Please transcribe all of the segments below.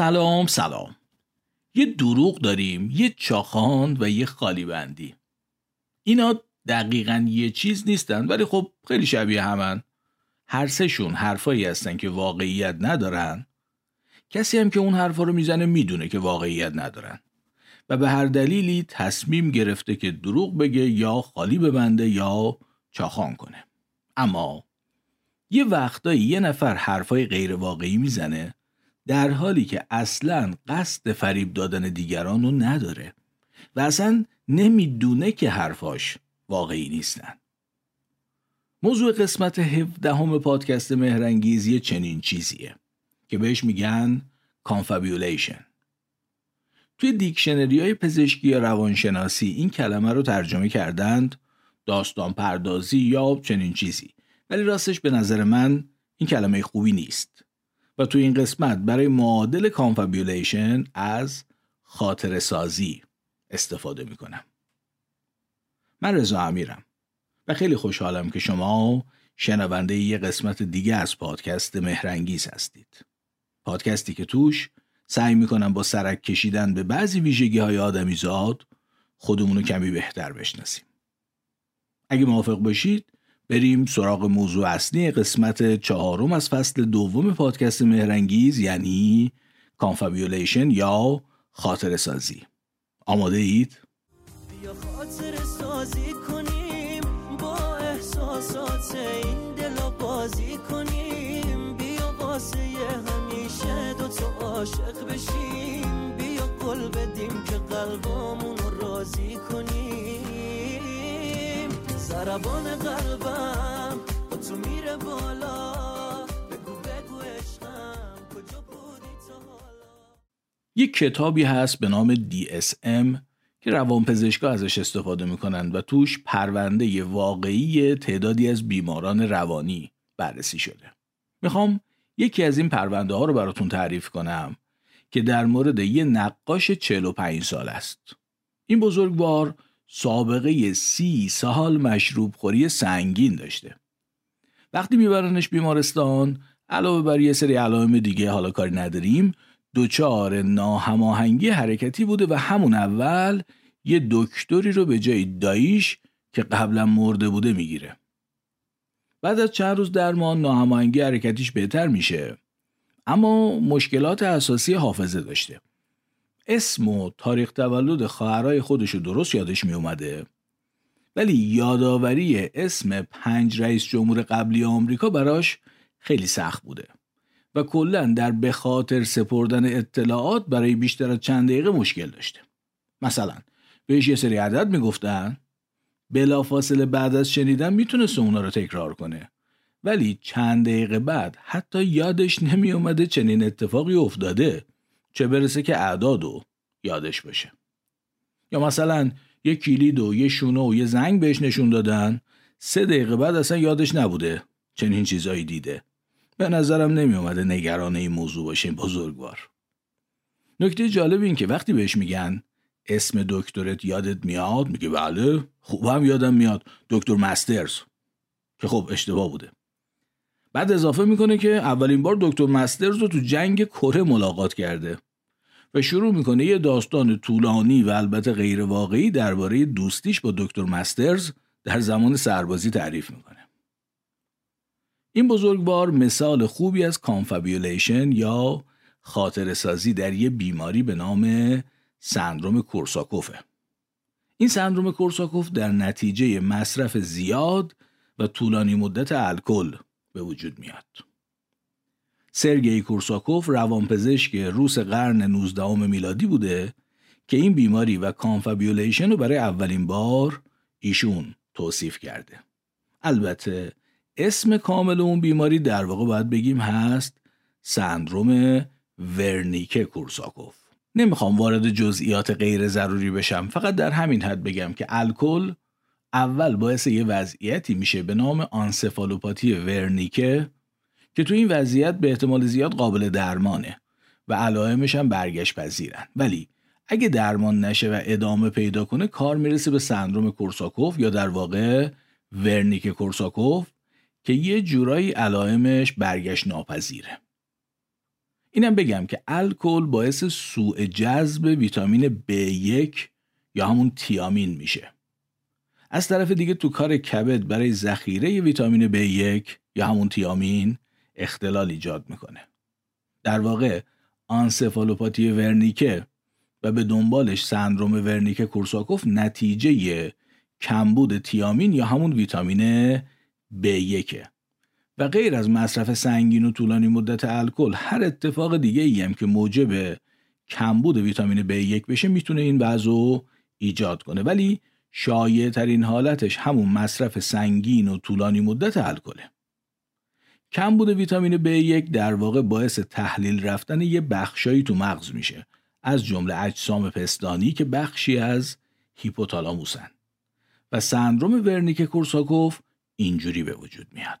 سلام سلام. یه دروغ داریم یه چاخان و یه خالی بندی اینا دقیقا یه چیز نیستن ولی خب خیلی شبیه همن. هر سهشون حرفایی هستن که واقعیت ندارن. کسی هم که اون حرفا رو می‌زنه می‌دونه که واقعیت ندارن. و به هر دلیلی تصمیم گرفته که دروغ بگه یا خالی ببنده یا چاخان کنه. اما یه وقتایی یه نفر حرفای غیر واقعی می‌زنه در حالی که اصلا قصد فریب دادن دیگران رو نداره و اصلا نمی‌دونه که حرفاش واقعی نیستن. موضوع قسمت 17 هم پادکست مهرنگیز یه چنین چیزیه که بهش میگن confabulation توی دیکشنری های پزشکی یا روانشناسی این کلمه رو ترجمه کردند داستان پردازی یا چنین چیزی. ولی راستش به نظر من این کلمه خوبی نیست. و تو این قسمت برای معادل confabulation از خاطره سازی استفاده می‌کنم. من رضا امیرم و خیلی خوشحالم که شما شنونده یه قسمت دیگه از پادکست مهرنگیز هستید. پادکستی که توش سعی می‌کنم با سرک کشیدن به بعضی ویژگی های آدمی زاد خودمونو کمی بهتر بشناسیم. اگه موافق باشید بریم سراغ موضوع اصلی قسمت چهارم از فصل دوم پادکست مهرنگیز یعنی confabulation یا خاطره سازی. آماده اید؟ بیا خاطره سازی کنیم با احساسات این دل بازی کنیم. بیا واسه همیشه دوتا عاشق بشیم. بیا قول بدیم که قلبامون راضی کنیم. زربان قلبم با تو میره بالا بگو بگو عشقم کجا بودی تا حالا یک کتابی هست به نام DSM که روانپزشکا ازش استفاده می‌کنن و توش پرونده واقعی تعدادی از بیماران روانی بررسی شده. می‌خوام یکی از این پرونده ها رو براتون تعریف کنم که در مورد یه نقاش 45 سال است. این بزرگوار سابقه سی سال مشروب خوری سنگین داشته. وقتی میبرنش بیمارستان علاوه بر یه سری علائم دیگه حالا کاری نداریم دوچار ناهماهنگی حرکتی بوده و همون اول یه دکتری رو به جای داییش که قبلا مرده بوده می‌گیره. بعد از چند روز درمان ناهماهنگی حرکتیش بهتر میشه اما مشکلات اساسی حافظه داشته. اسم و تاریخ تولد خواهرای خودش رو درست یادش می اومده ولی یادآوری اسم پنج رئیس جمهور قبلی آمریکا براش خیلی سخت بوده و کلا در به خاطر سپردن اطلاعات برای بیشتر از چند دقیقه مشکل داشته. مثلا بهش یه سری عدد می‌گفتن. بلافاصله بعد از شنیدن می‌تونست اونا رو تکرار کنه. ولی چند دقیقه بعد حتی یادش نمی اومده چنین اتفاقی افتاده. چه برسه که اعداد و یادش باشه. یا مثلا یه کلید و یه شونه و یه زنگ بهش نشون دادن سه دقیقه بعد اصلا یادش نبوده چنین چیزایی دیده. به نظرم نمی اومده نگران این موضوع باشه بزرگوار. نکته جالب این که وقتی بهش میگن اسم دکترت یادت میاد میگه بله خوبم یادم میاد دکتر مسترز که خب اشتباه بوده. بعد اضافه می‌کنه که اولین بار دکتر مسترز رو تو جنگ کره ملاقات کرده و شروع می‌کنه یه داستان طولانی و البته غیر واقعی درباره دوستیش با دکتر مسترز در زمان سربازی تعریف می‌کنه. این بزرگوار مثال خوبی از confabulation یا خاطره سازی در یه بیماری به نام سندروم کورساکوفه. این سندروم کورساکوف در نتیجه مصرف زیاد و طولانی مدت الکل به وجود میاد. سرگئی کورساکوف روانپزشک روس قرن 19 میلادی بوده که این بیماری و confabulation رو برای اولین بار ایشون توصیف کرده. البته اسم کامل اون بیماری در واقع باید بگیم هست سندروم ورنیکه کورساکوف. نمی‌خوام وارد جزئیات غیر ضروری بشم فقط در همین حد بگم که الکل اول باعث یه وضعیتی میشه به نام آنسفالوپاتی ورنیکه که تو این وضعیت به احتمال زیاد قابل درمانه و علائمش هم برگشت پذیرن ولی اگه درمان نشه و ادامه پیدا کنه کار می‌رسه به سندروم کورساکوف یا در واقع ورنیک کورساکوف که یه جورایی علائمش برگشت ناپذیره اینم بگم که الکل باعث سوء جذب ویتامین B1 یا همون تیامین میشه. از طرف دیگه تو کار کبد برای ذخیره ویتامین B1 یا همون تیامین اختلال ایجاد می‌کنه. در واقع آنسفالوپاتی ورنیکه و به دنبالش سندروم ورنیکه کورساکوف نتیجه کمبود تیامین یا همون ویتامین B1 و غیر از مصرف سنگین و طولانی مدت الکل هر اتفاق دیگه ای هم که موجب کمبود ویتامین B1 بشه می‌تونه این وضع ایجاد کنه ولی شایع ترین حالتش همون مصرف سنگین و طولانی مدت الکله. کمبود ویتامین B1 در واقع باعث تحلیل رفتن یه بخشایی تو مغز میشه از جمله اجسام پستانی که بخشی از هیپوتالاموسن و سندروم ورنیک کورساکوف اینجوری به وجود میاد.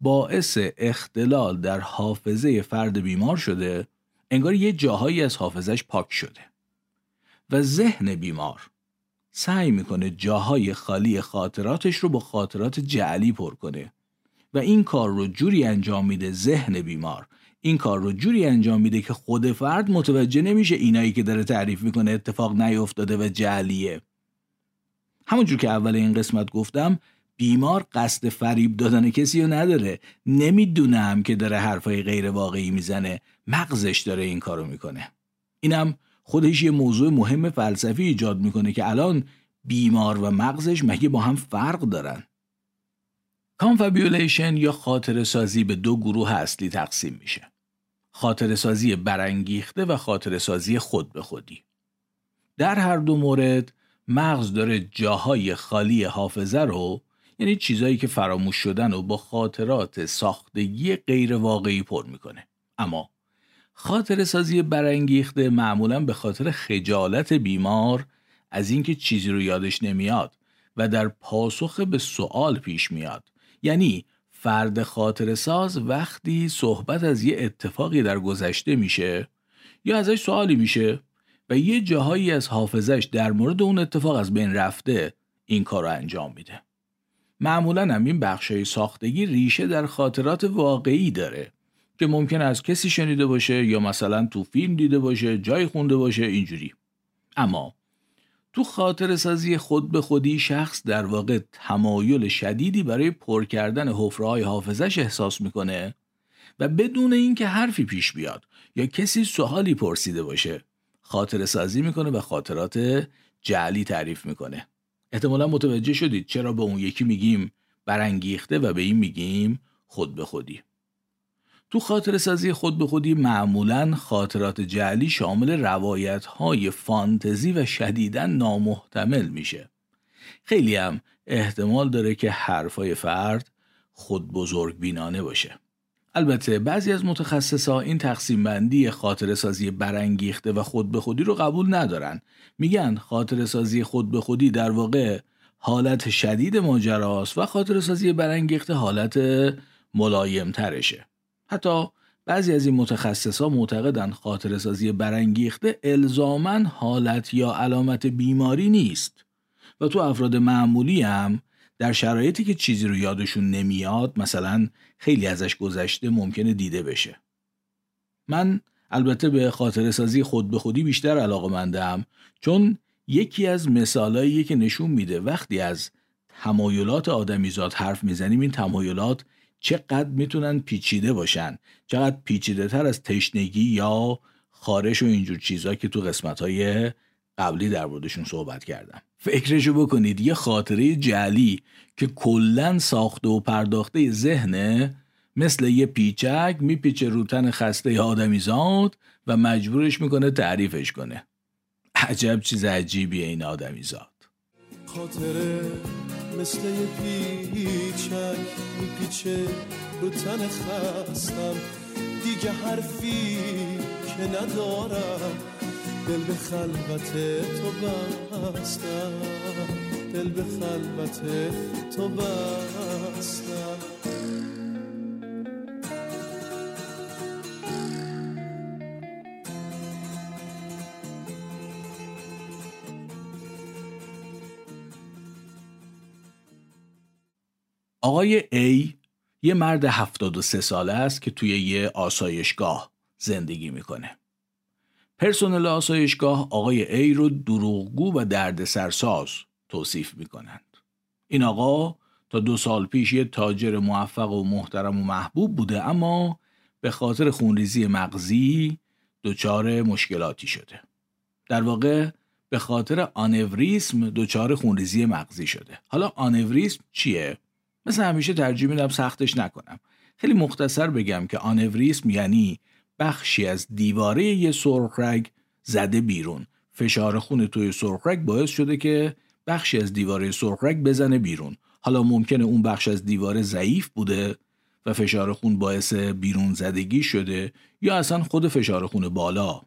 باعث اختلال در حافظه فرد بیمار شده انگار یه جاهایی از حافظش پاک شده. و ذهن بیمار سعی می‌کنه جاهای خالی خاطراتش رو با خاطرات جعلی پر کنه. و این کار رو جوری انجام میده ذهن بیمار. این کار رو جوری انجام میده که خود فرد متوجه نمیشه اینایی که داره تعریف می‌کنه اتفاق نیفتاده و جعلیه. همونجور که اول این قسمت گفتم بیمار قصد فریب دادن کسی رو نداره نمی‌دونه که داره حرفای غیر واقعی می‌زنه مغزش داره این کارو می‌کنه اینم خودش یه موضوع مهم فلسفی ایجاد می‌کنه که الان بیمار و مغزش مگه با هم فرق دارن confabulation یا خاطره سازی به دو گروه اصلی تقسیم میشه. خاطره سازی برانگیخته و خاطره سازی خود به خودی. در هر دو مورد مغز داره جاهای خالی حافظه رو یعنی چیزایی که فراموش شدن و با خاطرات ساختگی غیر واقعی پر می‌کنه. اما خاطر سازی برانگیخته معمولا به خاطر خجالت بیمار از اینکه چیزی رو یادش نمیاد و در پاسخ به سوال پیش میاد یعنی فرد خاطر ساز وقتی صحبت از یه اتفاقی در گذشته میشه یا ازش سوالی میشه و یه جاهایی از حافظش در مورد اون اتفاق از بین رفته این کار رو انجام میده. معمولا هم این بخشای ساختگی ریشه در خاطرات واقعی داره که ممکن از کسی شنیده باشه یا مثلا تو فیلم دیده باشه جای خونده باشه اینجوری. اما تو خاطر سازی خود به خودی شخص در واقع تمایل شدیدی برای پر کردن حفره‌های حافظش احساس می‌کنه و بدون اینکه حرفی پیش بیاد یا کسی سوالی پرسیده باشه خاطر سازی می‌کنه و خاطرات جعلی تعریف می‌کنه. احتمالا متوجه شدید چرا به اون یکی میگیم برانگیخته و به این میگیم خود به خودی تو خاطر سازی خود به خودی معمولا خاطرات جعلی شامل روایت های فانتزی و شدیدا نامحتمل میشه. خیلی هم احتمال داره که حرفای فرد خود بزرگ بینانه باشه. البته بعضی از متخصصا این تقسیم بندی خاطر سازی برانگیخته و خود به خودی رو قبول ندارن. میگن خاطر سازی خود به خودی در واقع حالت شدید ماجراست و خاطر سازی برانگیخته حالت ملایم ترشه. حتی بعضی از این متخصصا معتقدند خاطر سازی برانگیخته الزاما حالت یا علامت بیماری نیست و تو افراد معمولی هم در شرایطی که چیزی رو یادشون نمیاد مثلا خیلی ازش گذشته ممکنه دیده بشه. من البته به خاطر سازی خود به خودی بیشتر علاقه مندم چون یکی از مثالهایی که نشون میده وقتی از تمایلات آدمیزاد حرف می‌زنیم این تمایلات چقدر می‌تونن پیچیده باشن چقدر پیچیده تر از تشنگی یا خارش و اینجور چیزا که تو قسمت های قبلی در موردشون صحبت کردم. فکرشو بکنید یه خاطره جعلی که کلا ساخته و پرداخته ذهنه مثل یه پیچک میپیچه رو تن خسته آدمیزاد و مجبورش می‌کنه تعریفش کنه. عجب چیز عجیبیه این آدمیزاد خاطره مثل یه پیچک میپیچه رو تن خستم. دیگه حرفی که ندارم. دل به خلوت تو بستم دل به خلوت تو بستم آقای A یه مرد 73 ساله است که توی یه آسایشگاه زندگی می‌کنه. پرسنل آسایشگاه آقای A رو دروغگو و درد سرساز توصیف می‌کنند. این آقا تا دو سال پیش یه تاجر موفق و محترم و محبوب بوده اما به خاطر خونریزی مغزی دچار مشکلاتی شده. در واقع به خاطر آنوریسم دچار خونریزی مغزی شده. حالا آنوریسم چیه؟ مثل همیشه ترجیح میدم سختش نکنم. خیلی مختصر بگم که آنوریسم یعنی بخشی از دیواره یه سرخرگ زده بیرون. فشار خون توی سرخرگ باعث شده که بخشی از دیواره سرخرگ بزنه بیرون. حالا ممکنه اون بخش از دیواره ضعیف بوده و فشار خون باعث بیرون زدگی شده یا اصلا خود فشار خون بالا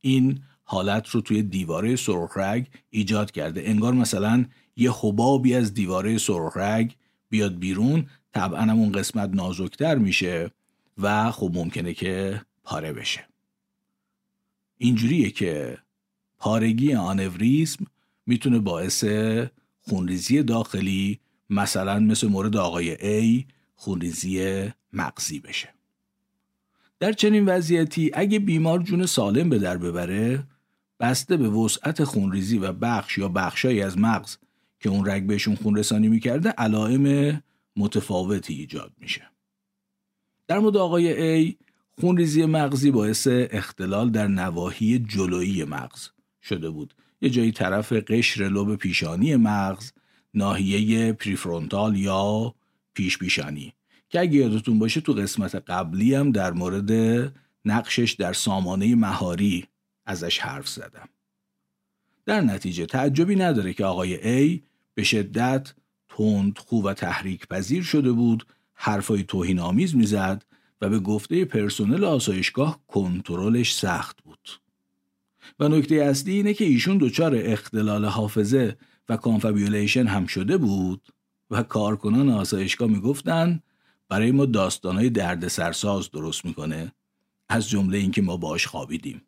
این حالت رو توی دیواره سرخرگ ایجاد کرده انگار مثلا یه حبابی از دیواره سرخرگ بیاد بیرون طبعا اون قسمت نازکتر میشه و خب ممکنه که پاره بشه. اینجوریه که پارگی آنوریسم می‌تونه باعث خونریزی داخلی مثلا مثل مورد آقای A خونریزی مغزی بشه. در چنین وضعیتی اگه بیمار جون سالم به در ببره بسته به وسعت خونریزی و بخش یا بخشایی از مغز که اون رگ بهشون خون رسانی می‌کرده علائم متفاوتی ایجاد میشه. در مورد آقای A خونریزی مغزی باعث اختلال در نواحی جلویی مغز شده بود. یه جایی طرف قشر لوب پیشانی مغز ناحیه پریفرونتال یا پیش پیشانی. که اگه یادتون باشه تو قسمت قبلی هم در مورد نقشش در سامانه مهاری ازش حرف زدم. در نتیجه تعجبی نداره که آقای A به شدت تند خو و تحریک پذیر شده بود حرفای توهین آمیز می‌زد و به گفته پرسنل آسایشگاه کنترلش سخت بود. و نکته اصلی اینه که ایشون دچار اختلال حافظه و confabulation هم شده بود و کارکنان آسایشگاه می‌گفتن برای ما داستانهای درد سرساز درست می‌کنه از جمله اینکه ما باش خوابیدیم.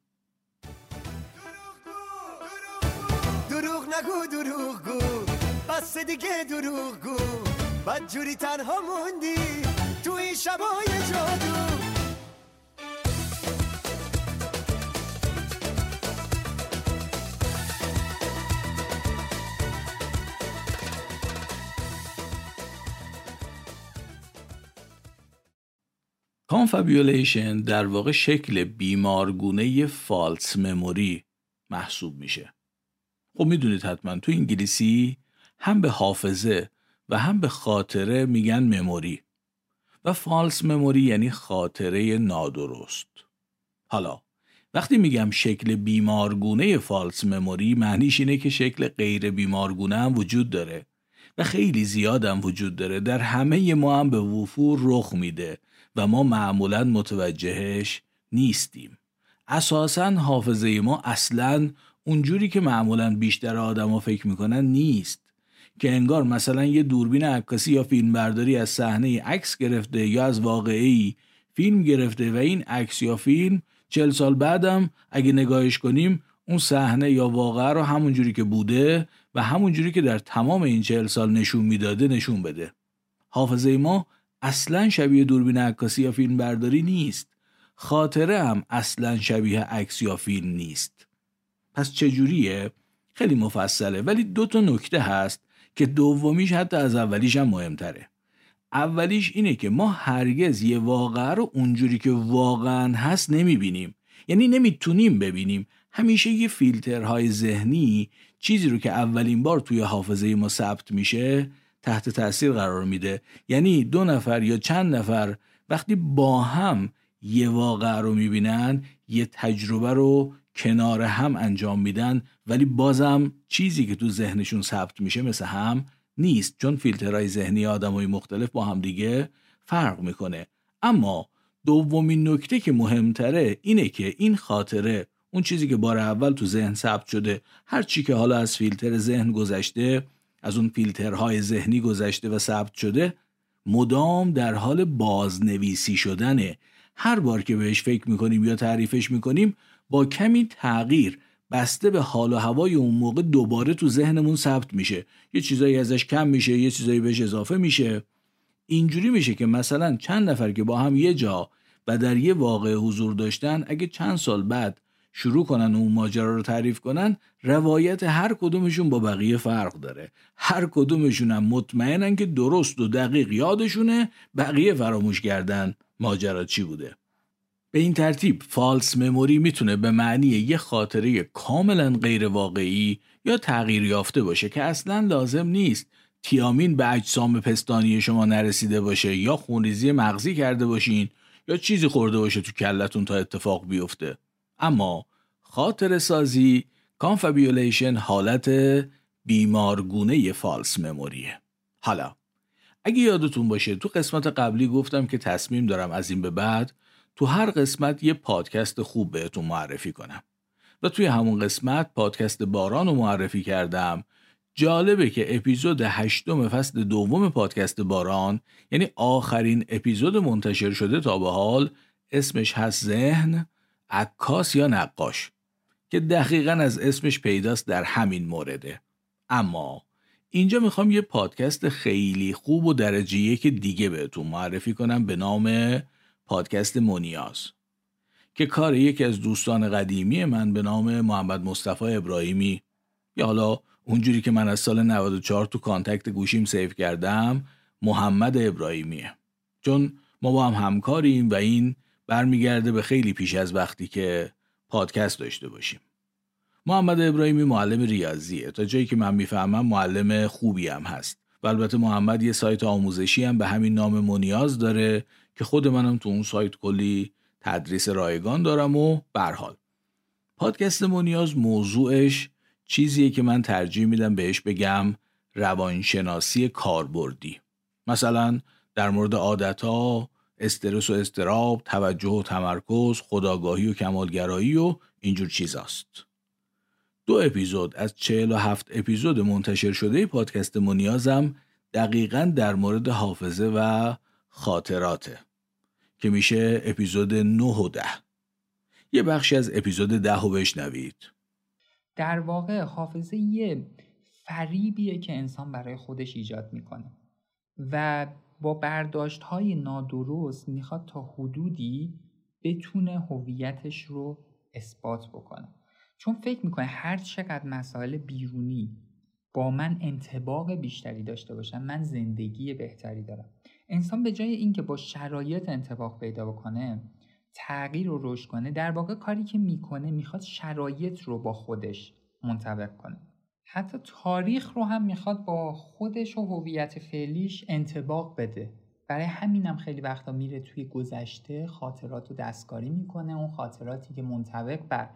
دروغ نگو دروغ گو. بس دیگه دروغ گو. بد جوری تنها موندی. تو این شبای جادو confabulation در واقع شکل بیمارگونه false memory محسوب میشه. خب می‌دونید حتما تو انگلیسی هم به حافظه و هم به خاطره میگن memory و false memory یعنی خاطره نادرست. حالا وقتی میگم شکل بیمارگونه false memory معنیش اینه که شکل غیر بیمارگونه هم وجود داره و خیلی زیاد هم وجود داره. در همه ما هم به وفور رخ میده و ما معمولا متوجهش نیستیم. اساسا حافظه ما اصلا اونجوری که معمولا بیشتر آدما فکر می‌کنن نیست. که انگار مثلا یه دوربین عکاسی یا فیلمبرداری از صحنه عکس گرفته یا از واقعی فیلم گرفته و این عکس یا فیلم چل سال بعدم اگه نگاهش کنیم اون صحنه یا واقعه رو همونجوری که بوده و همونجوری که در تمام این چهل سال نشون می‌داده نشون بده. حافظه ما اصلا شبیه دوربین عکاسی یا فیلم برداری نیست. خاطره هم اصلا شبیه عکس یا فیلم نیست. پس چجوریه؟ خیلی مفصله ولی دو تا نکته هست که دومیش حتی از اولیش هم مهمتره. اولیش اینه که ما هرگز یه واقعه رو اونجوری که واقعا هست نمی‌بینیم. یعنی نمی‌تونیم ببینیم. همیشه یه فیلترهای ذهنی چیزی رو که اولین بار توی حافظه ما ثبت میشه تحت تاثیر قرار میده. یعنی دو نفر یا چند نفر وقتی با هم یه واقع رو می‌بینن یه تجربه رو کنار هم انجام میدن ولی بازم چیزی که تو ذهنشون ثبت میشه مثل هم نیست چون فیلترهای ذهنی آدمای مختلف با هم دیگه فرق می‌کنه. اما دومین نکته که مهمتره اینه که این خاطره اون چیزی که بار اول تو ذهن ثبت شده هر چی که حالا از فیلتر ذهن گذشته از اون فیلترهای ذهنی گذشته و ثبت شده مدام در حال بازنویسی شدنه. هر بار که بهش فکر می‌کنیم یا تعریفش می‌کنیم با کمی تغییر بسته به حال و هوای اون موقع دوباره تو ذهنمون ثبت میشه. یه چیزایی ازش کم میشه یه چیزایی بهش اضافه میشه. اینجوری میشه که مثلا چند نفر که با هم یه جا و در یه واقع حضور داشتن اگه چند سال بعد شروع کنن اون ماجرا رو تعریف کنن روایت هر کدومشون با بقیه فرق داره. هر کدومشون هم مطمئنن که درست و دقیق یادشونه بقیه فراموش کردن ماجرا چی بوده. به این ترتیب فالس مموری می‌تونه به معنی یه خاطره کاملا غیر واقعی یا تغییر یافته باشه که اصلا لازم نیست تیامین به اجسام پستانی شما نرسیده باشه یا خونریزی مغزی کرده باشین یا چیزی خورده باشه تو کلتون تا اتفاق بیفته. اما خاطره سازی confabulation حالت بیمارگونه false memory ه. حالا اگه یادتون باشه تو قسمت قبلی گفتم که تصمیم دارم از این به بعد تو هر قسمت یه پادکست خوب بهتون معرفی کنم. و توی همون قسمت پادکست باران رو معرفی کردم. جالبه که اپیزود هشتم فصل دوم پادکست باران یعنی آخرین اپیزود منتشر شده تا به حال اسمش هست ذهن عکاس یا نقاش که دقیقا از اسمش پیداست در همین مورده. اما اینجا می‌خوام یه پادکست خیلی خوب و درجه یک دیگه بهتون معرفی کنم به نام پادکست مونیاز که کار یکی از دوستان قدیمی من به نام محمد مصطفی ابراهیمی یا حالا اونجوری که من از سال 94 تو contact گوشیم save کردم محمد ابراهیمیه. چون ما با هم همکاریم و این برمیگرده به خیلی پیش از وقتی که پادکست داشته باشیم. محمد ابراهیمی معلم ریاضیه. تا جایی که من می‌فهمم معلم خوبی هم هست. و البته محمد یه سایت آموزشی هم به همین نام منیاز داره که خود منم تو اون سایت کلی تدریس رایگان دارم و بهرحال پادکست منیاز موضوعش چیزیه که من ترجیح میدم بهش بگم روانشناسی کاربردی. مثلا در مورد عادتها استرس و استراب توجه و تمرکز خداگاهی و کمالگرایی و اینجور چیزاست. دو اپیزود از هفت اپیزود منتشر شده پادکست منیازم دقیقا در مورد حافظه و خاطراته که میشه اپیزود 9 و 10 یه بخشی از اپیزود 10 رو بشنوید. در واقع حافظه یه فریبیه که انسان برای خودش ایجاد می‌کنه و با برداشت های نادرست می‌خواد تا حدودی بتونه هویتش رو اثبات بکنه. چون فکر می‌کنه هر چقدر مسائل بیرونی با من انتباق بیشتری داشته باشن من زندگی بهتری دارم. انسان به جای اینکه با شرایط انتباق پیدا بکنه تغییر رو رشد کنه در واقع کاری که می‌کنه می‌خواد شرایط رو با خودش منطبق کنه. حتی تاریخ رو هم می‌خواد با خودش و هویت فعلیش انتباق بده. برای همینم خیلی وقتا میره توی گذشته خاطرات رو دستکاری می‌کنه اون خاطراتی که منطبق بر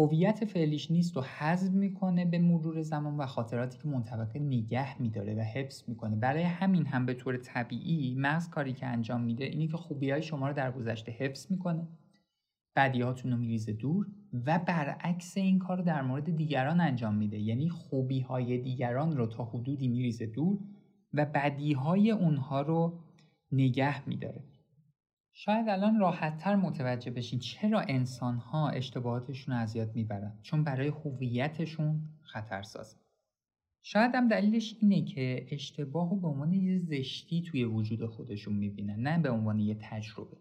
هویت فعلیش نیست و حذف می‌کنه به مرور زمان و خاطراتی که منطبقه نگه میداره و حفظ می‌کنه. برای همین هم به طور طبیعی مغز کاری که انجام میده اینی که خوبی های شما رو در گذشته حفظ می‌کنه. بدیهاتون رو میریزه دور و برعکس این کار رو در مورد دیگران انجام میده. یعنی خوبی های دیگران رو تا حدودی میریزه دور و بدی های اونها رو نگه میداره. شاید الان راحتتر متوجه بشین چرا انسان ها اشتباهاتشون از یاد می‌برن. چون برای هویتشون خطرسازه. شاید هم دلیلش اینه که اشتباه رو به عنوان یه زشتی توی وجود خودشون می‌بینن نه به عنوان یه تجربه.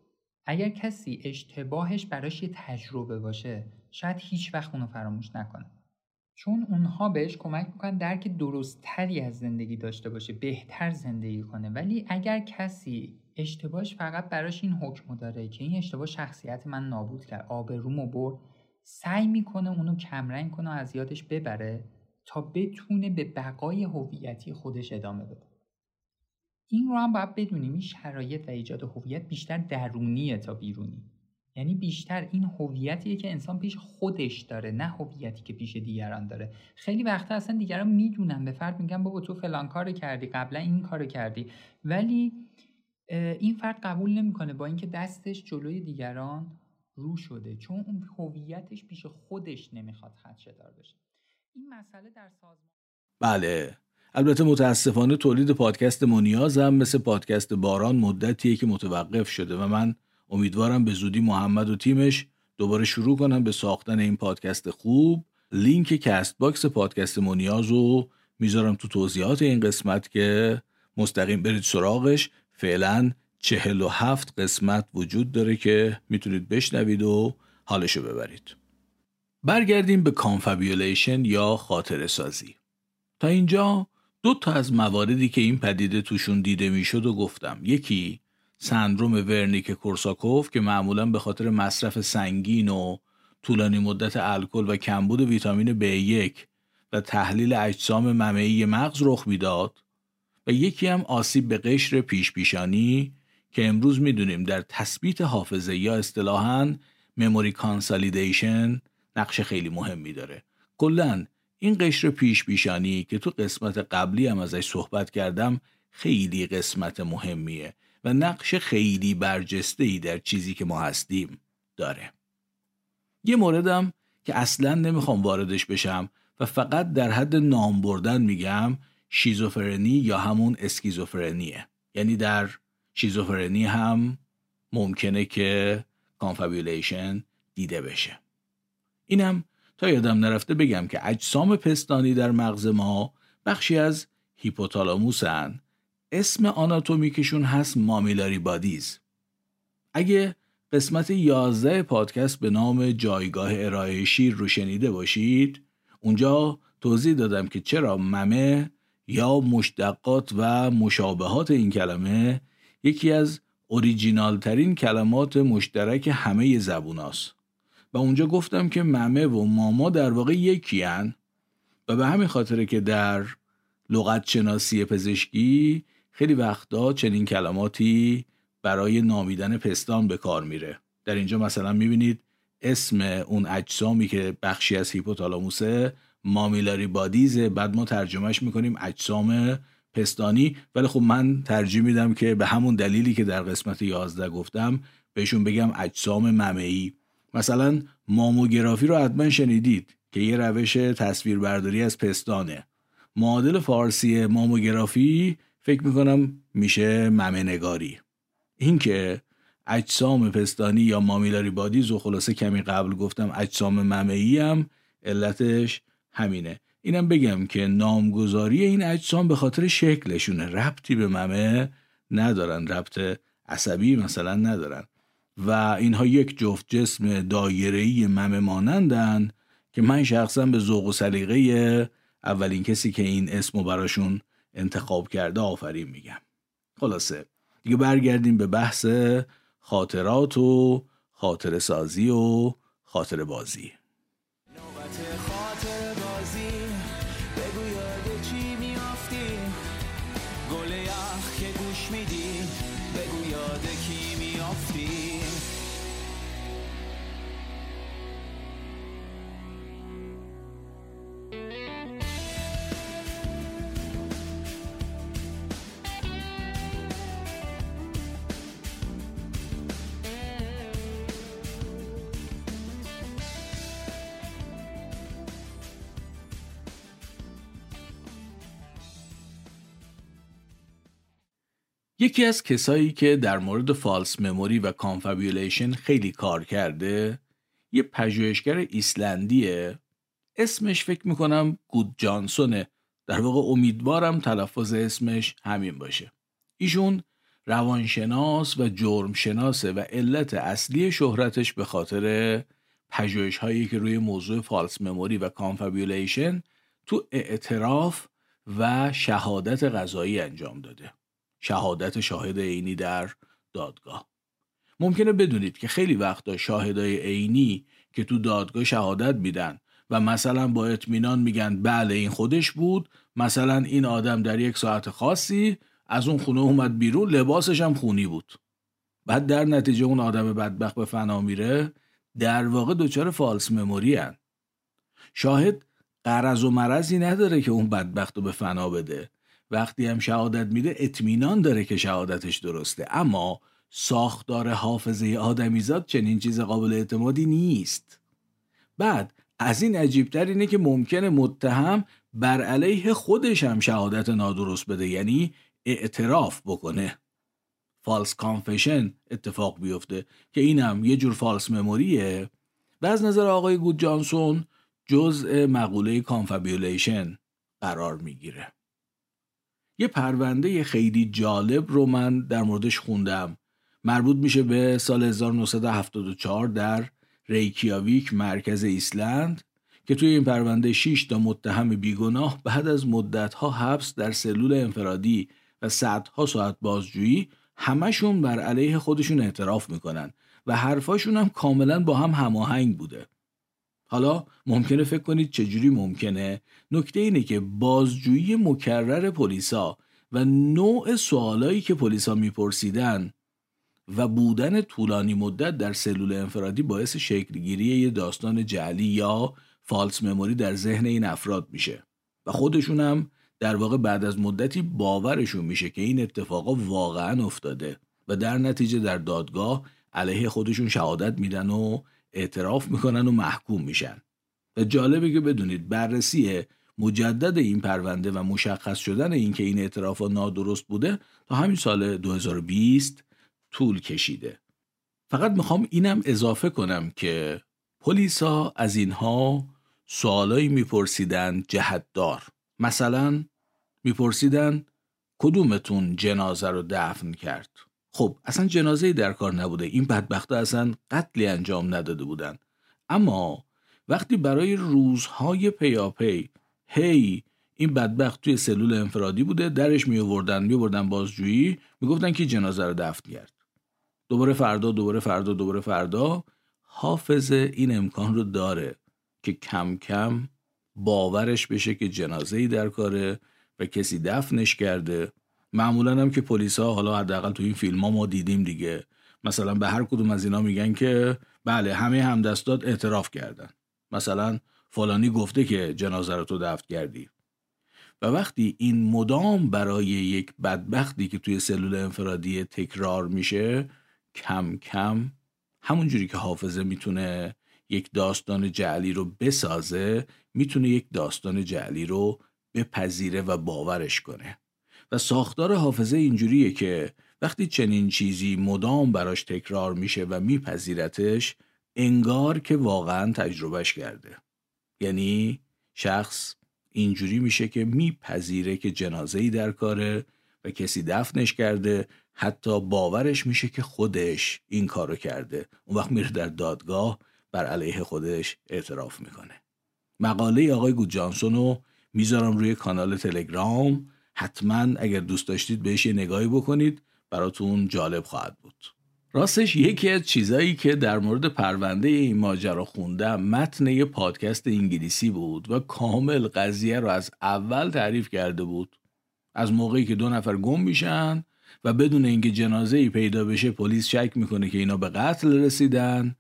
اگر کسی اشتباهش براش یه تجربه باشه شاید هیچ وقت اونو فراموش نکنه. چون اونها بهش کمک می‌کنن درک درستتری از زندگی داشته باشه بهتر زندگی کنه. ولی اگر کسی اشتباهش فقط براش این حکم داره که این اشتباه شخصیت من نابود کرد. آبرومو برد. سعی می‌کنه اونو کمرنگ کنه و از یادش ببره تا بتونه به بقای هویتی خودش ادامه بده. این رو هم باید بدونیم این شرایط و ایجاد هویت بیشتر درونیه تا بیرونی. یعنی بیشتر این هویتیه که انسان پیش خودش داره نه هویتی که پیش دیگران داره. خیلی وقتا اصلا دیگران می‌دونن به فرد میگن بابا تو فلان کار کردی قبلا این کار کردی. ولی این فرد قبول نمی‌کنه با اینکه دستش جلوی دیگران رو شده چون اون هویتش پیش خودش نمی‌خواد خدشه‌دار بشه. این مسئله در سازمان بله. البته متاسفانه تولید پادکست منیاز هم مثل پادکست باران مدتیه که متوقف شده و من امیدوارم به زودی محمد و تیمش دوباره شروع کنن به ساختن این پادکست خوب. لینک Castbox پادکست منیاز رو می‌ذارم تو توضیحات این قسمت که مستقیم برید سراغش. فعلا چهل و هفت قسمت وجود داره که می‌تونید بشنوید و حالشو ببرید. برگردیم به confabulation یا خاطره سازی. تا اینجا دو تا از مواردی که این پدیده توشون دیده می‌شد و گفتم. یکی سندروم ورنیکه کورساکوف که معمولا به خاطر مصرف سنگین و طولانی مدت الکل و کمبود ویتامین B1 و تحلیل اجسام ممه‌ای مغز رخ می‌داد یکی هم آسیب به قشر پیش پیشانی که امروز می‌دونیم در تثبیت حافظه یا اصطلاحاً مموری کانسالیدیشن نقش خیلی مهمی داره. کلا این قشر پیش پیشانی که تو قسمت قبلی هم ازش صحبت کردم خیلی قسمت مهمیه و نقش خیلی برجسته ای در چیزی که ما هستیم داره. یه موردم که اصلا نمی‌خوام واردش بشم و فقط در حد نام بردن میگم شیزوفرنی یا همون اسکیزوفرنیه. یعنی در شیزوفرنی هم ممکنه که confabulation دیده بشه. اینم تا یادم نرفته بگم که اجسام پستانی در مغز ما بخشی از هیپوتالاموسن. اسم آناتومیکشون هست mammillary bodies. اگه قسمت 11 پادکست به نام جایگاه ارائه شیر رو شنیده باشید اونجا توضیح دادم که چرا ممه یا مشتقات و مشابهات این کلمه یکی از اوریجینال ترین کلمات مشترک همه زبون هست. و اونجا گفتم که ممه و ماما در واقع یکی هن و به همین خاطره که در لغت شناسی پزشکی خیلی وقتا چنین کلماتی برای نامیدن پستان به کار میره در اینجا مثلا می‌بینید اسم اون اجسامی که بخشی از هیپوتالاموسه مامیلاری بادیزه بعد ما ترجمهش می‌کنیم اجسام پستانی. ولی خب من ترجیح میدم که به همون دلیلی که در قسمت 11 گفتم بهشون بگم اجسام ممعی. مثلا ماموگرافی رو حتما شنیدید که یه روش تصویربرداری از پستانه. معادل فارسی ماموگرافی فکر می‌کنم میشه ممه نگاری این که اجسام پستانی یا مامیلاری بادیز و خلاصه کمی قبل گفتم اجسام ممعی هم علتش همینه. اینم بگم که نامگذاری این اجسام به خاطر شکلشونه. ربطی به ممه ندارن. ربط عصبی مثلا ندارن. و اینها یک جفت جسم دایره‌ای ممه مانندن که من شخصا به ذوق و سلیقه اولین کسی که این اسمو براشون انتخاب کرده آفرین میگم. خلاصه. دیگه برگردیم به بحث خاطرات و خاطر سازی و خاطر بازی یکی از کسایی که در مورد false memory و confabulation خیلی کار کرده یه پژوهشگر ایسلندیه. اسمش فکر می‌کنم گودجانسونه. در واقع امیدوارم تلفظ اسمش همین باشه. ایشون روانشناس و جرمشناسه و علت اصلی شهرتش به خاطر پژوهش هایی که روی موضوع false memory و confabulation تو اعتراف و شهادت غذایی انجام داده. شهادت شاهد عینی در دادگاه. ممکنه بدونید که خیلی وقتا شاهدای عینی که تو دادگاه شهادت میدن و مثلا با اطمینان میگن بله این خودش بود مثلا این آدم در یک ساعت خاصی از اون خونه اومد بیرون لباسش هم خونی بود. بعد در نتیجه اون آدم بدبخت به فنا میره در واقع دچار فالس مموری هن. شاهد قرض و مرضی نداره که اون بدبخت رو به فنا بده. وقتی هم شهادت میده اطمینان داره که شهادتش درسته. اما ساختار حافظه آدمیزاد چنین چیز قابل اعتمادی نیست. بعد از این عجیبتر اینه که ممکنه متهم بر علیه خودش هم شهادت نادرست بده یعنی اعتراف بکنه. فالس کانفشن اتفاق بیفته که اینم یه جور false memory یه و از نظر آقای گود جانسون جزء مقوله confabulation قرار می‌گیره. یه پرونده خیلی جالب رو من در موردش خوندم. مربوط میشه به سال 1974 در ریکیاویک مرکز ایسلند که توی این پرونده 6 تا متهم بیگناه بعد از مدتها حبس در سلول انفرادی و صدها ساعت بازجویی همشون بر علیه خودشون اعتراف می‌کنن و حرفاشون هم کاملا با هم هماهنگ بوده. حالا ممکنه فکر کنید چجوری ممکنه. نکته اینه که بازجویی مکرر پلیسا و نوع سوالایی که پلیسا میپرسیدن و بودن طولانی مدت در سلول انفرادی باعث شکلگیری یه داستان جعلی یا فالس مموری در ذهن این افراد میشه. و خودشون هم در واقع بعد از مدتی باورشون میشه که این اتفاقا واقعا افتاده و در نتیجه در دادگاه علیه خودشون شهادت میدن و اعتراف می‌کنن و محکوم میشن. و جالبه که بدونید بررسی مجدد این پرونده و مشخص شدن اینکه این اعتراف نادرست بوده تا همین سال 2020 طول کشیده. فقط می‌خوام اینم اضافه کنم که پلیسا از اینها سوالایی میپرسیدن جهتدار. مثلا میپرسیدن کدومتون جنازه رو دفن کرد؟ خب اصلا جنازه در کار نبوده. این بدبختا اصلا قتلی انجام نداده بودن. اما وقتی برای روزهای پیاپی هی این بدبخت توی سلول انفرادی بوده درش می آوردن می آوردن بازجویی می‌گفتن که جنازه رو دفن کرد. دوباره فردا دوباره فردا دوباره فردا حافظ این امکان رو داره که کم کم باورش بشه که جنازه ای در کاره و کسی دفنش کرده معمولا هم که پلیس ها حالا حداقل تو این فیلم ها ما دیدیم دیگه. مثلا به هر کدوم از اینا میگن که بله همه همدستات اعتراف کردن. مثلا فلانی گفته که جنازه رو تو دفن کردی. و وقتی این مدام برای یک بدبختی که توی سلول انفرادی تکرار میشه کم کم همونجوری که حافظه می‌تونه یک داستان جعلی رو بسازه می‌تونه یک داستان جعلی رو بپذیره و باورش کنه. و ساختار حافظه اینجوریه که وقتی چنین چیزی مدام براش تکرار میشه و میپذیرتش انگار که واقعا تجربهش کرده. یعنی شخص اینجوری میشه که میپذیره که جنازه ای در کاره و کسی دفنش کرده حتی باورش میشه که خودش این کارو کرده. اون وقت میره در دادگاه بر علیه خودش اعتراف می‌کنه. مقاله آقای گود جانسون رو می‌ذارم روی کانال تلگرام. حتما اگر دوست داشتید بهش یه نگاهی بکنید براتون جالب خواهد بود. راستش یکی از چیزایی که در مورد پرونده این ماجرا خوندم متن یه پادکست انگلیسی بود و کامل قضیه رو از اول تعریف کرده بود. از موقعی که دو نفر گم میشن و بدون اینکه جنازه ای پیدا بشه پلیس شک می‌کنه که اینا به قتل رسیدن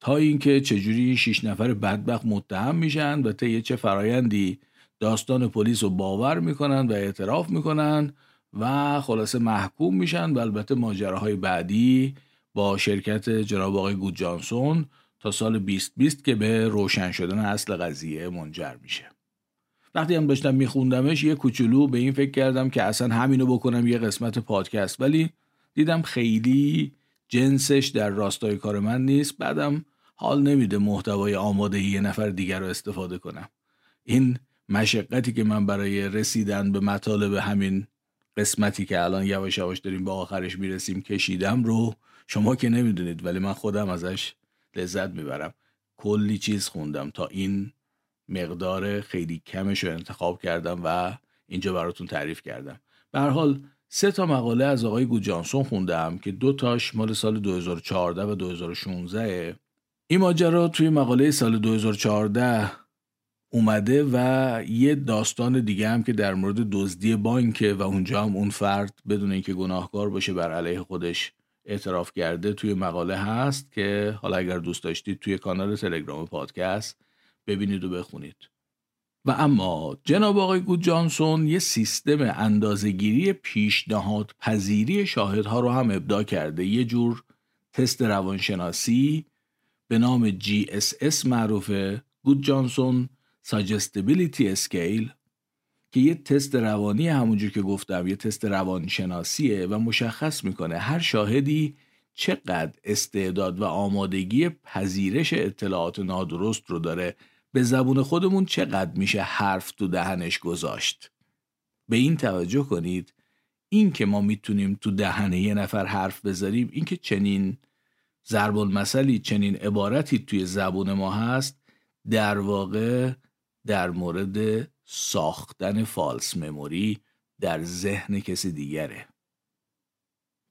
تا اینکه چجوری شیش نفر بدبخت متهم میشن و طی چه فرایندی داستان پلیس رو باور می‌کنن و اعتراف می‌کنن و خلاصه محکوم میشن و البته ماجراهای بعدی با شرکت جناب آقای گود جانسون تا سال 2020 که به روشن شدن اصل قضیه منجر میشه. وقتی هم داشتم میخوندمش یه کوچولو به این فکر کردم که اصلا همینو بکنم یه قسمت پادکست. ولی دیدم خیلی جنسش در راستای کار من نیست. بعدم حال نمیده محتوای آماده یه نفر دیگر رو استفاده کنم. این مشقتی که من برای رسیدن به مطالب همین قسمتی که الان یواش یواش داریم به آخرش می‌رسیم کشیدم رو شما که نمی‌دونید ولی من خودم ازش لذت می‌برم. کلی چیز خوندم تا این مقدار خیلی کمش رو انتخاب کردم و اینجا براتون تعریف کردم. به حال سه تا مقاله از آقای گود جانسون خوندم که دو تاش مال سال 2014 و 2016 این ماجرا توی مقاله سال 2014 اومده و یه داستان دیگه هم که در مورد دزدی بانکه و اونجا هم اون فرد بدون اینکه گناهکار باشه بر علیه خودش اعتراف کرده توی مقاله هست که حالا اگر دوست داشتید توی کانال تلگرام پادکست ببینید و بخونید. و اما جناب آقای گود جانسون یه سیستم اندازهگیری پیشنهاد پذیری شاهدها رو هم ابدا کرده. یه جور تست روانشناسی به نام GSS معروفه. گود جانسون Suggestibility Scale که یه تست روانی همونجور که گفتم یه تست روانشناسیه و مشخص می‌کنه هر شاهدی چقدر استعداد و آمادگی پذیرش اطلاعات نادرست رو داره. به زبون خودمون چقدر میشه حرف تو دهنش گذاشت. به این توجه کنید این که ما می‌تونیم تو دهنه یه نفر حرف بذاریم این که چنین ضرب المثلی چنین عبارتی توی زبون ما هست در واقع در مورد ساختن فالس مموری در ذهن کسی دیگره.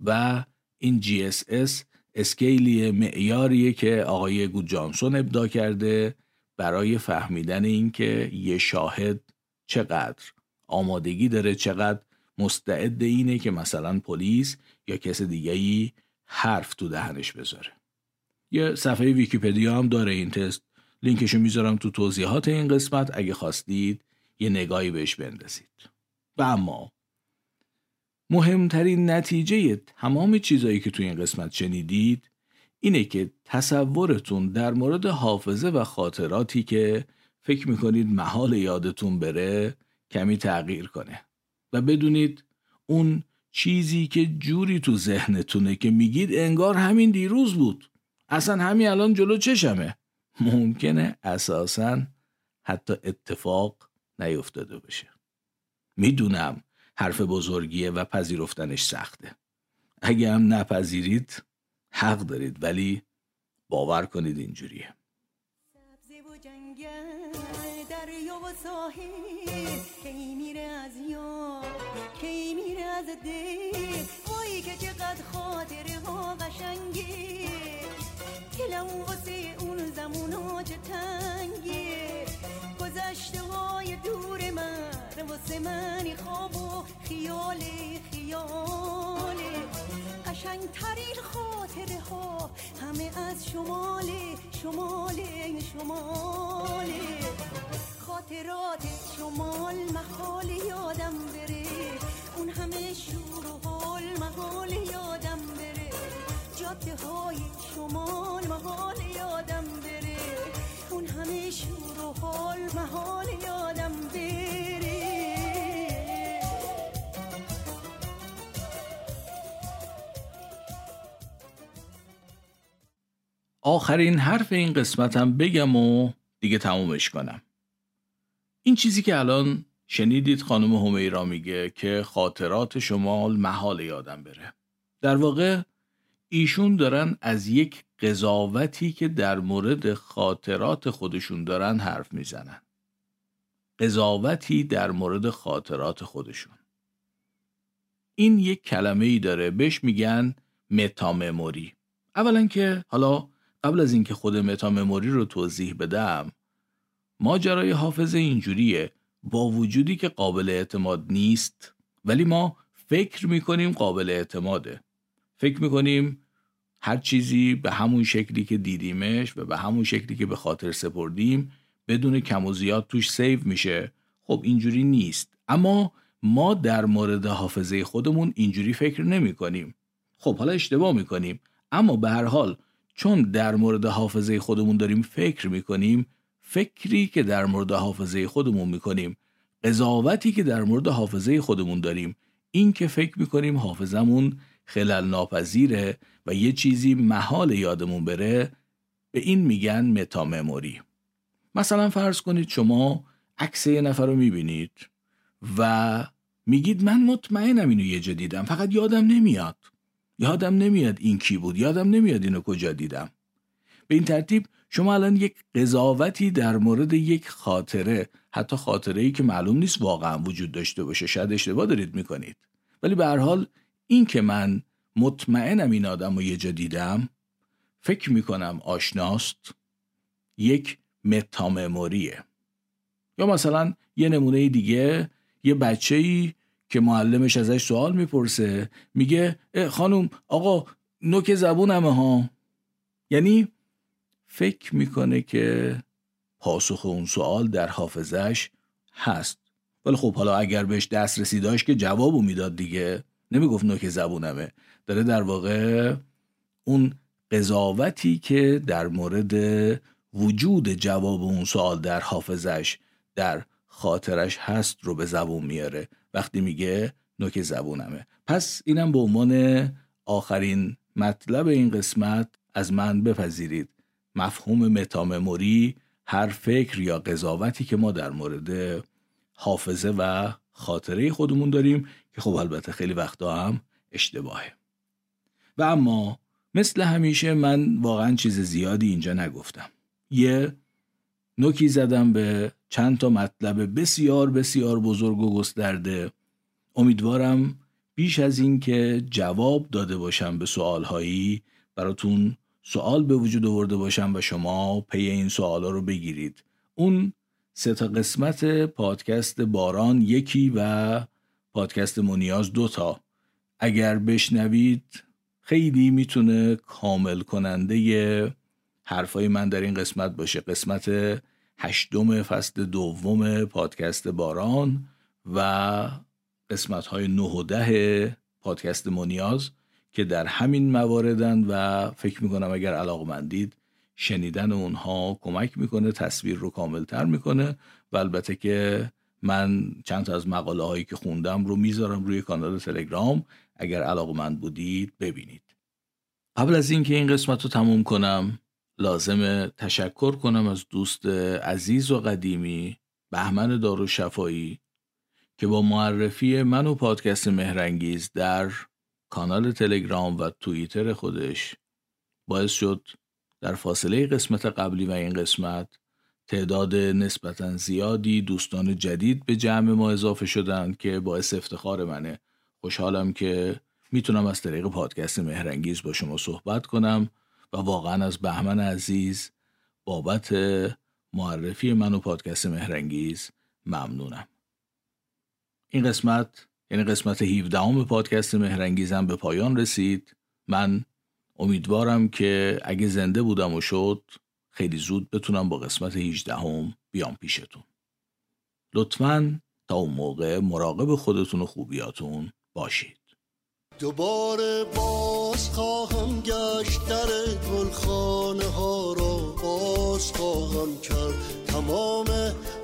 و این GSS scale ی معیاریه که آقای گود جانسون ابداع کرده برای فهمیدن اینکه یه شاهد چقدر آمادگی داره چقدر مستعد اینه که مثلا پلیس یا کس دیگهی حرف تو دهنش بذاره. یه صفحه ویکیپدیا هم داره این تست. لینکشو می‌ذارم تو توضیحات این قسمت. اگه خواستید یه نگاهی بهش بندازید. و اما مهمترین نتیجه تمام چیزایی که تو این قسمت شنیدید اینه که تصورتون در مورد حافظه و خاطراتی که فکر می‌کنید محال یادتون بره کمی تغییر کنه. و بدونید اون چیزی که جوری تو ذهنتونه که میگید انگار همین دیروز بود. اصلا همین الان جلو چشمه. ممکنه اساسا حتی اتفاق نیفتاده باشه. می‌دونم حرف بزرگیه و پذیرفتنش سخته. اگه هم نپذیرید حق دارید ولی باور کنید اینجوریه. دلم واسه اون زمون چه تنگه. گذشته های دور من واسه منی خواب و خیال خیال. قشنگ ترین خاطره ها همه از شمال شمال شمال. خاطرات شمال محال یادم بره. اون همه شور و حال محال یادم جاده های شمال محال یادم بره. اون همه شور و حال محال یادم بره. آخرین حرف این قسمتم بگم و دیگه تمومش کنم. این چیزی که الان شنیدید خانم همیرا میگه که خاطرات شمال محال یادم بره. در واقع ایشون دارن از یک قضاوتی که در مورد خاطرات خودشون دارن حرف می‌زنن. قضاوتی در مورد خاطرات خودشون. این یک کلمه ای داره. بهش میگن متامموری. اولا که حالا قبل از اینکه خود متامموری رو توضیح بدم ماجرای حافظه اینجوریه. با وجودی که قابل اعتماد نیست ولی ما فکر می‌کنیم قابل اعتماده. فکر می‌کنیم هر چیزی به همون شکلی که دیدیمش و به همون شکلی که به خاطر سپردیم بدون کم و زیاد توش سیو میشه. خب اینجوری نیست. اما ما در مورد حافظه خودمون اینجوری فکر نمی کنیم خب حالا اشتباه می‌کنیم. اما به هر حال چون در مورد حافظه خودمون داریم فکر می‌کنیم فکری که در مورد حافظه خودمون می‌کنیم قضاوتی که در مورد حافظه خودمون داریم این که فکر می‌کنیم حافظمون خلل ناپذیره و یه چیزی محال یادمون بره به این میگن متامموری مثلا فرض کنید شما عکس یه نفر رو می‌بینید و میگید من مطمئنم اینو یه جا دیدم فقط یادم نمیاد. یادم نمیاد این کی بود یادم نمیاد اینو کجا دیدم. به این ترتیب شما الان یک قضاوتی در مورد یک خاطره حتی خاطره ای که معلوم نیست واقعا وجود داشته باشه شاید اشتباه دارید می‌کنید. ولی به هر حال این که من مطمئنم این آدم رو یه جا دیدم. فکر می‌کنم آشناست. یک متامموریه. یا مثلا یه نمونه دیگه یه بچه ای که معلمش ازش سوال می‌پرسه میگه خانم آقا نوک زبونمه ها. یعنی فکر می‌کنه که پاسخ اون سوال در حافظش هست. ولی خب حالا اگر بهش دسترسی داشت که جوابو می‌داد دیگه. نمی‌گفت نوک زبونمه. داره در واقع اون قضاوتی که در مورد وجود جواب اون سوال در حافظش در خاطرش هست رو به زبون میاره. وقتی میگه نوک زبونمه. پس اینم به عنوان آخرین مطلب این قسمت از من بپذیرید. مفهوم متامموری هر فکر یا قضاوتی که ما در مورد حافظه و خاطره خودمون داریم که خب البته خیلی وقتا هم اشتباهه. و اما مثل همیشه من واقعا چیز زیادی اینجا نگفتم. یه نوکی زدم به چند تا مطلب بسیار بسیار بزرگ و گسترده. امیدوارم بیش از این که جواب داده باشم به سوالهایی براتون سوال به وجود آورده باشم و شما پی این سوالا رو بگیرید. اون سه تا قسمت پادکست باران یکی و پادکست منیاز دوتا اگر بشنوید خیلی می‌تونه کامل کننده حرفای من در این قسمت باشه. قسمت هشتم فصل دوم پادکست باران و قسمت های نه و ده پادکست منیاز که در همین مواردن و فکر می‌کنم اگر علاقمندید شنیدن اونها کمک می‌کنه تصویر رو کاملتر می‌کنه و البته که من چند تا از مقاله هایی که خوندم رو می‌ذارم روی کانال تلگرام. اگر علاقمند بودید ببینید. قبل از اینکه این قسمت رو تموم کنم لازم تشکر کنم از دوست عزیز و قدیمی بهمن دارو شفایی که با معرفی من و پادکست مهرنگیز در کانال تلگرام و توییتر خودش باعث شد در فاصله قسمت قبلی و این قسمت تعداد نسبتا زیادی دوستان جدید به جمع ما اضافه شدند که باعث افتخار منه. خوشحالم که می‌تونم از طریق پادکست مهرنگیز با شما صحبت کنم و واقعا از بهمن عزیز بابت معرفی من و پادکست مهرنگیز ممنونم. این قسمت یعنی قسمت 17 پادکست مهرنگیزم به پایان رسید. من امیدوارم که اگه زنده بودم و شد خیلی زود بتونم با قسمت 18 هم بیام پیشتون. لطفا تا اون موقع مراقب خودتون و خوبیاتون باشید. دوباره باز خواهم گشت در گلخانه ها را. باز خواهم کرد تمام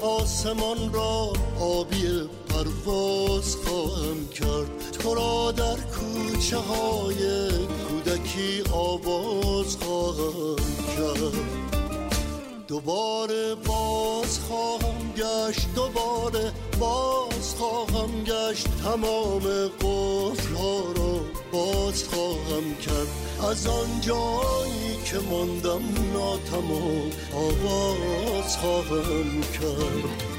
آسمان را. آبی پرواز خواهم کرد. تو را در کوچه های کودکی آواز خواهم کرد. دوباره باز خواهم گشت دوباره باز خواهم گشت. تمام قفل ها را باز خواهم کرد. از آن جایی که ماندم ناتمام آواز خواهم کرد.